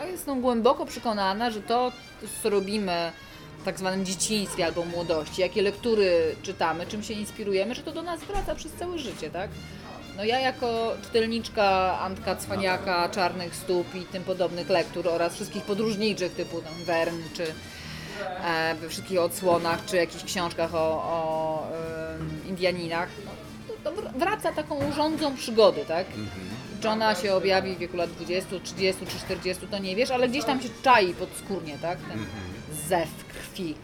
ja jestem głęboko przekonana, że to, co robimy w tak zwanym dzieciństwie albo młodości, jakie lektury czytamy, czym się inspirujemy, że to do nas wraca przez całe życie, tak? No ja jako czytelniczka Antka Cwaniaka, Czarnych Stóp i tym podobnych lektur oraz wszystkich podróżniczych typu tam Wern czy e, we wszystkich odsłonach czy jakichś książkach o, o Indianinach, wr- wraca taką urządzą przygody, tak? Czy ona się objawi w wieku lat 20, 30 czy 40, to nie wiesz, ale gdzieś tam się czai podskórnie, tak? Ten zew krwi.